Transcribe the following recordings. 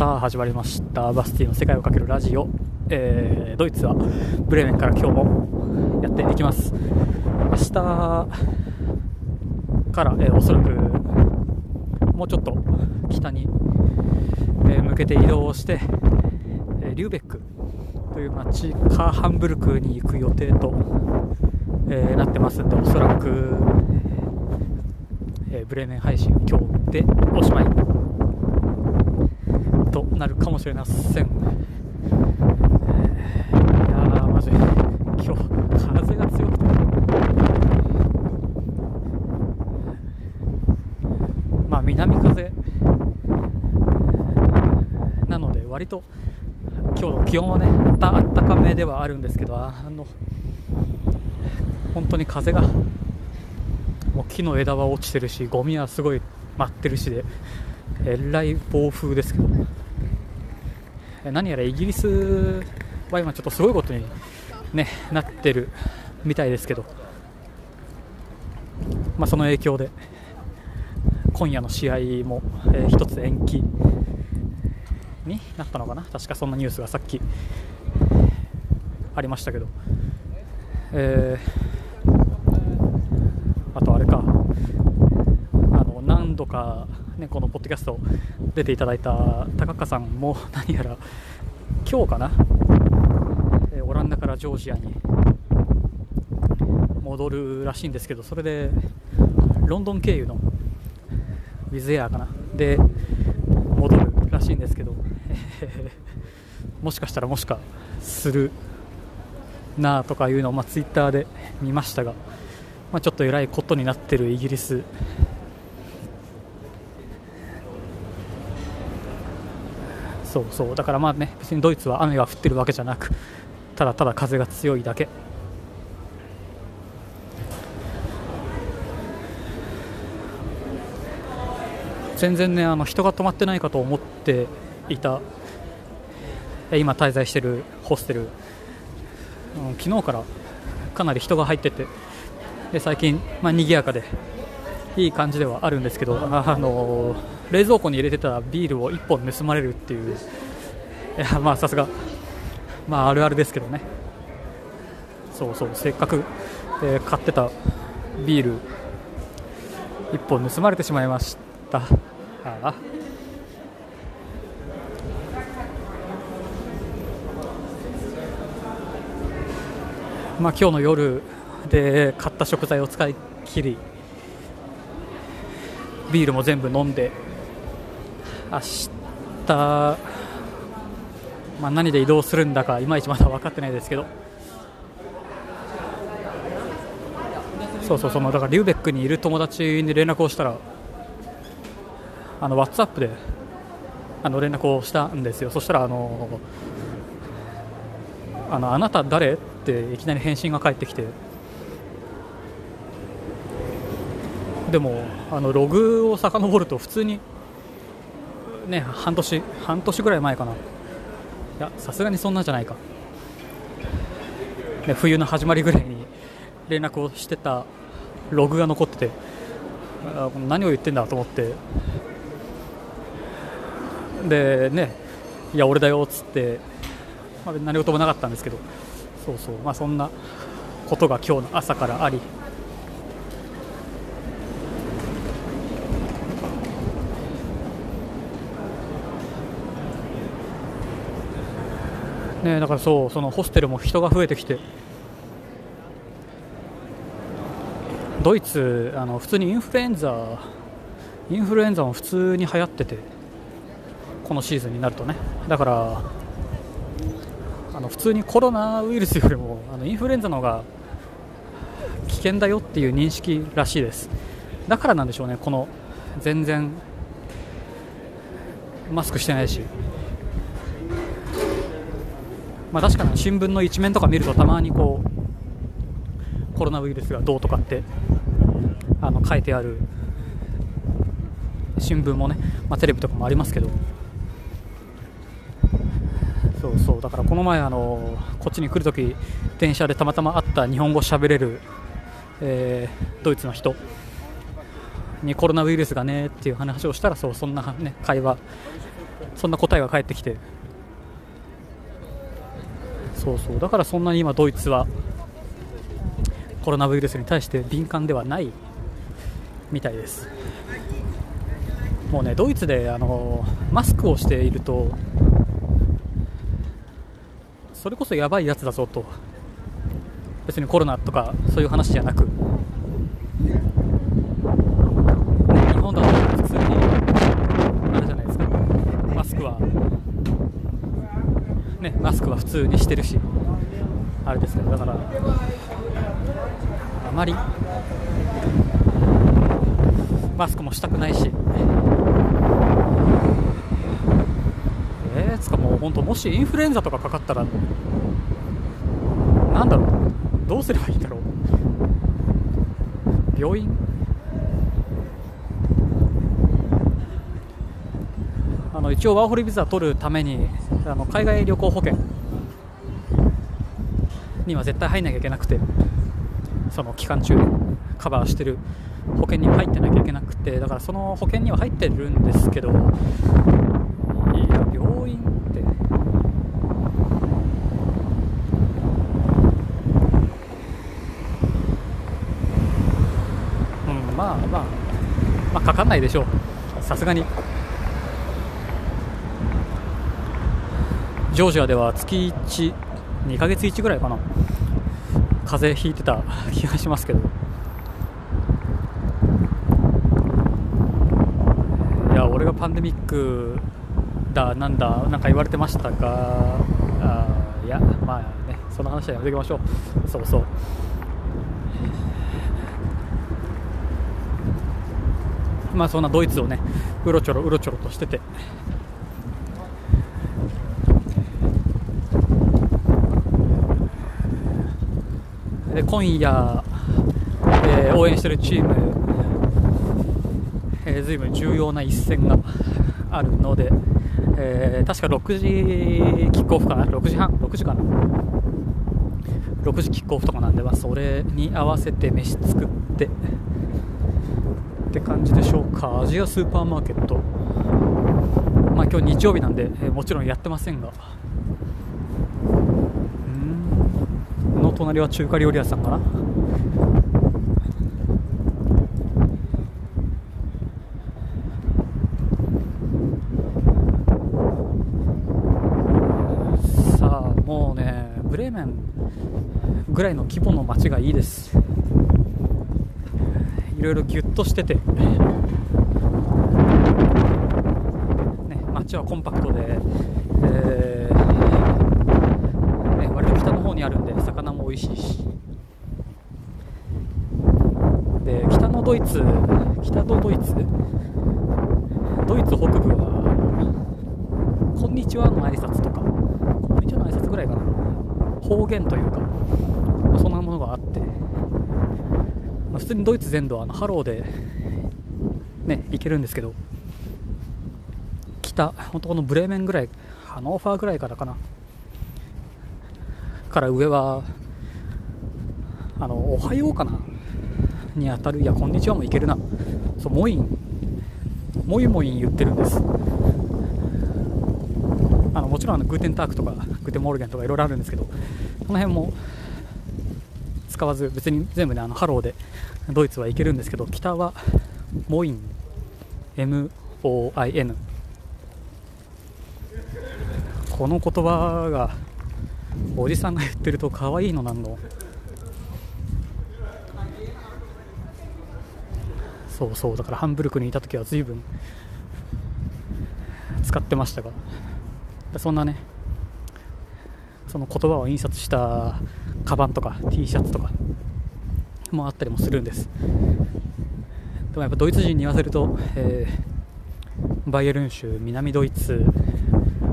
さあ始まりました。バスティの世界をかけるラジオ、えー、ドイツはブレーメンから今日もやっていきます。明日から、えー、おそらくもうちょっと北に、えー向けて移動して、えリューベックという町カーハンブルクに行く予定と、えなってますんでおそらく、えブレーメン配信今日でおしまい。となるかもしれません。えーいやー、マジ、今日、風。が強くて、まあ、南風。なので、割と今日の気温はね、あったあったかめではあるんですけど、あの本当に風が、もう木の枝は落ちてるし、ゴミはすごい舞ってるしで、えらい暴風ですけど。え何やらイギリスは今ちょっとすごいことに、ね、なってるみたいですけど、まあ、その影響で今夜の試合も、え一つ延期になったのかな。確かそんなニュースがさっきありましたけど、えーあとあれか。あの何度か、ね、このポッドキャスト出ていただいた高岡さんも何やら今日かな、えオランダからジョージアに戻るらしいんですけどそれでロンドン経由のウィズエアかなで戻るらしいんですけど、え ーもしかしたらもしかするなとかいうのを、まあ、ツイッターで見ましたが、まあ、ちょっとえらいことになってるイギリスそうそう。だからまあね別にドイツは雨が降ってるわけじゃなくただただ風が強いだけ。全然ねあの人が泊まってないかと思っていた。今滞在しているホステル、昨日からかなり人が入ってて。で最近、まあ、賑やかでいい感じではあるんですけど、あの冷蔵庫に入れてたビールを1本盗まれるっていう、いやまあさすが、まあ、あるあるですけどね、そうそう、せっかく、えー買ってたビール1本盗まれてしまいました。ああまあ、今日の夜で買った食材を使い切りビールも全部飲んで明日、まあ、何で移動するんだかいまいちまだ分かってないですけど。そうそうそのだからリューベックにいる友達に連絡をしたらあの WhatsApp であの連絡をしたんですよ。そしたらあのあのあなた誰？っていきなり返信が返ってきて。でもあのログを遡ると普通にね半年半年ぐらい前かな。いやさすがにそんなんじゃないか、ね、冬の始まりぐらいに連絡をしてたログが残ってて何を言ってんだと思って。でねいや俺だよっつって、まあ、何事もなかったんですけど。そうそうまあそんなことが今日の朝からあり。ね、だからそうそのホステルも人が増えてきて。ドイツあの普通にインフルエンザインフルエンザも普通に流行っててこのシーズンになるとね。だからあの普通にコロナウイルスよりもあのインフルエンザの方が危険だよっていう認識らしいです。だからなんでしょうねこの全然マスクしてないし。まあ、確かに新聞の一面とか見るとたまにこうコロナウイルスがどうとかってあの書いてある新聞もね、まあ、テレビとかもありますけど。そうそう。だからこの前あのこっちに来るとき電車でたまたま会った日本語喋れる、えードイツの人にコロナウイルスがねっていう話をしたらそうそんな、ね、会話そんな答えが返ってきて。そうそう。だからそんなに今ドイツはコロナウイルスに対して敏感ではないみたいです。もうねドイツであのマスクをしているとそれこそやばいやつだぞと。別にコロナとかそういう話じゃなく、ね、日本だと普通にあれじゃないですかマスクはねマスクは普通にしてるしあれですけどだからあまりマスクもしたくないし。えー、つかもう本当もしインフルエンザとかかかったらなんだろうどうすればいいんだろう。病院？あの一応ワーホリビザ取るためにあの海外旅行保険には絶対入んなきゃいけなくてその期間中カバーしてる保険には入ってなきゃいけなくてだからその保険には入ってるんですけどいや病院ってうんまあまあまあかかんないでしょう。さすがに。ジョージアでは月1、2ヶ月1ぐらいかな、風邪ひいてた 気がしますけど、いや、俺がパンデミックだ、なんだ、なんか言われてましたが、あいや、まあね、その話はやめておきましょう、そうそう。まあそんなドイツをね、うろちょろうろちょろとしてて、で今夜、えー、応援しているチーム、えー、ずいぶん重要な一戦があるので、えー、確か6時キックオフかな、6時半、6時かな、6時キックオフとかなんで、まあ、それに合わせて飯作ってって感じでしょうか、アジアスーパーマーケット、まあ今日日曜日なんで、えー、もちろんやってませんが。の隣は中華料理屋さんかな？さあもうねブレーメンぐらいの規模の街がいいです。いろいろギュッとしてて、ね、街はコンパクトで、えーにあるんで魚も美味しいし。で北のドイツ北のドイツ？ドイツ北部は「こんにちは」の挨拶とか「こんにちは」の挨拶ぐらいかな。方言というか、まあ、そんなものがあって、まあ、普通にドイツ全土はあのハローでね行けるんですけど北本当このブレーメンぐらいハノーファーぐらいからかな。から上はあのおはようかな。に当たる。いやこんにちはもいけるな。そう Moin Moi Moin 言ってるんです。あのもちろんあの Guten Tag とか Guten Morgen とかいろいろあるんですけどこの辺も使わず別に全部ねあのハローでドイツはいけるんですけど北はモイン MOIN この言葉がおじさんが言ってると可愛いのなんの？そうそうだからハンブルクにいた時は随分使ってましたがそんなねその言葉を印刷したカバンとか T シャツとかもあったりもするんです。でもやっぱドイツ人に言わせると、えー、バイエルン州南ドイツ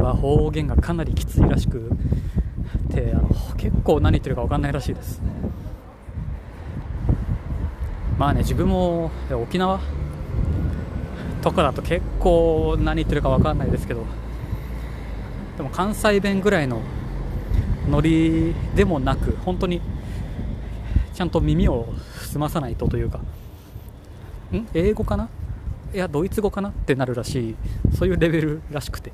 は方言がかなりきついらしくってあの結構何言ってるか分かんないらしいです。まあね自分も沖縄とかだと結構何言ってるか分かんないですけどでも関西弁ぐらいのノリでもなく本当にちゃんと耳を澄まさないとというかん？英語かな？いやドイツ語かなってなるらしいそういうレベルらしくて。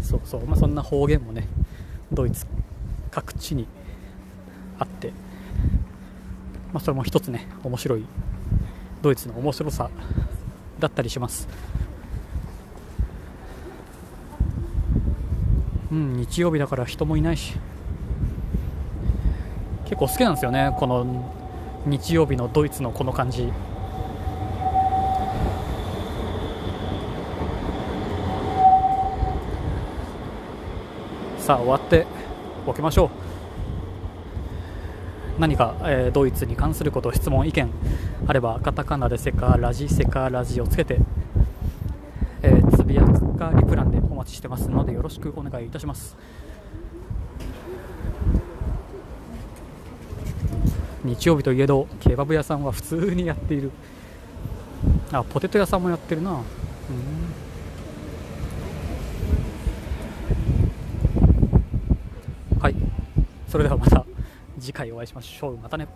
そうそう、まあ、そんな方言もねドイツ各地にあって、まあ、それも一つね面白いドイツの面白さだったりします。うん日曜日だから人もいないし。結構好きなんですよねこの日曜日のドイツのこの感じ。さあ終わっておきましょう。何か、えー、ドイツに関すること質問意見あればカタカナでセカラジセカラジをつけて、えー、つぶやかリプランでお待ちしてますのでよろしくお願いいたします。日曜日といえどケバブ屋さんは普通にやっている。あポテト屋さんもやってるな。うんはいそれではまた次回お会いしましょう。またね。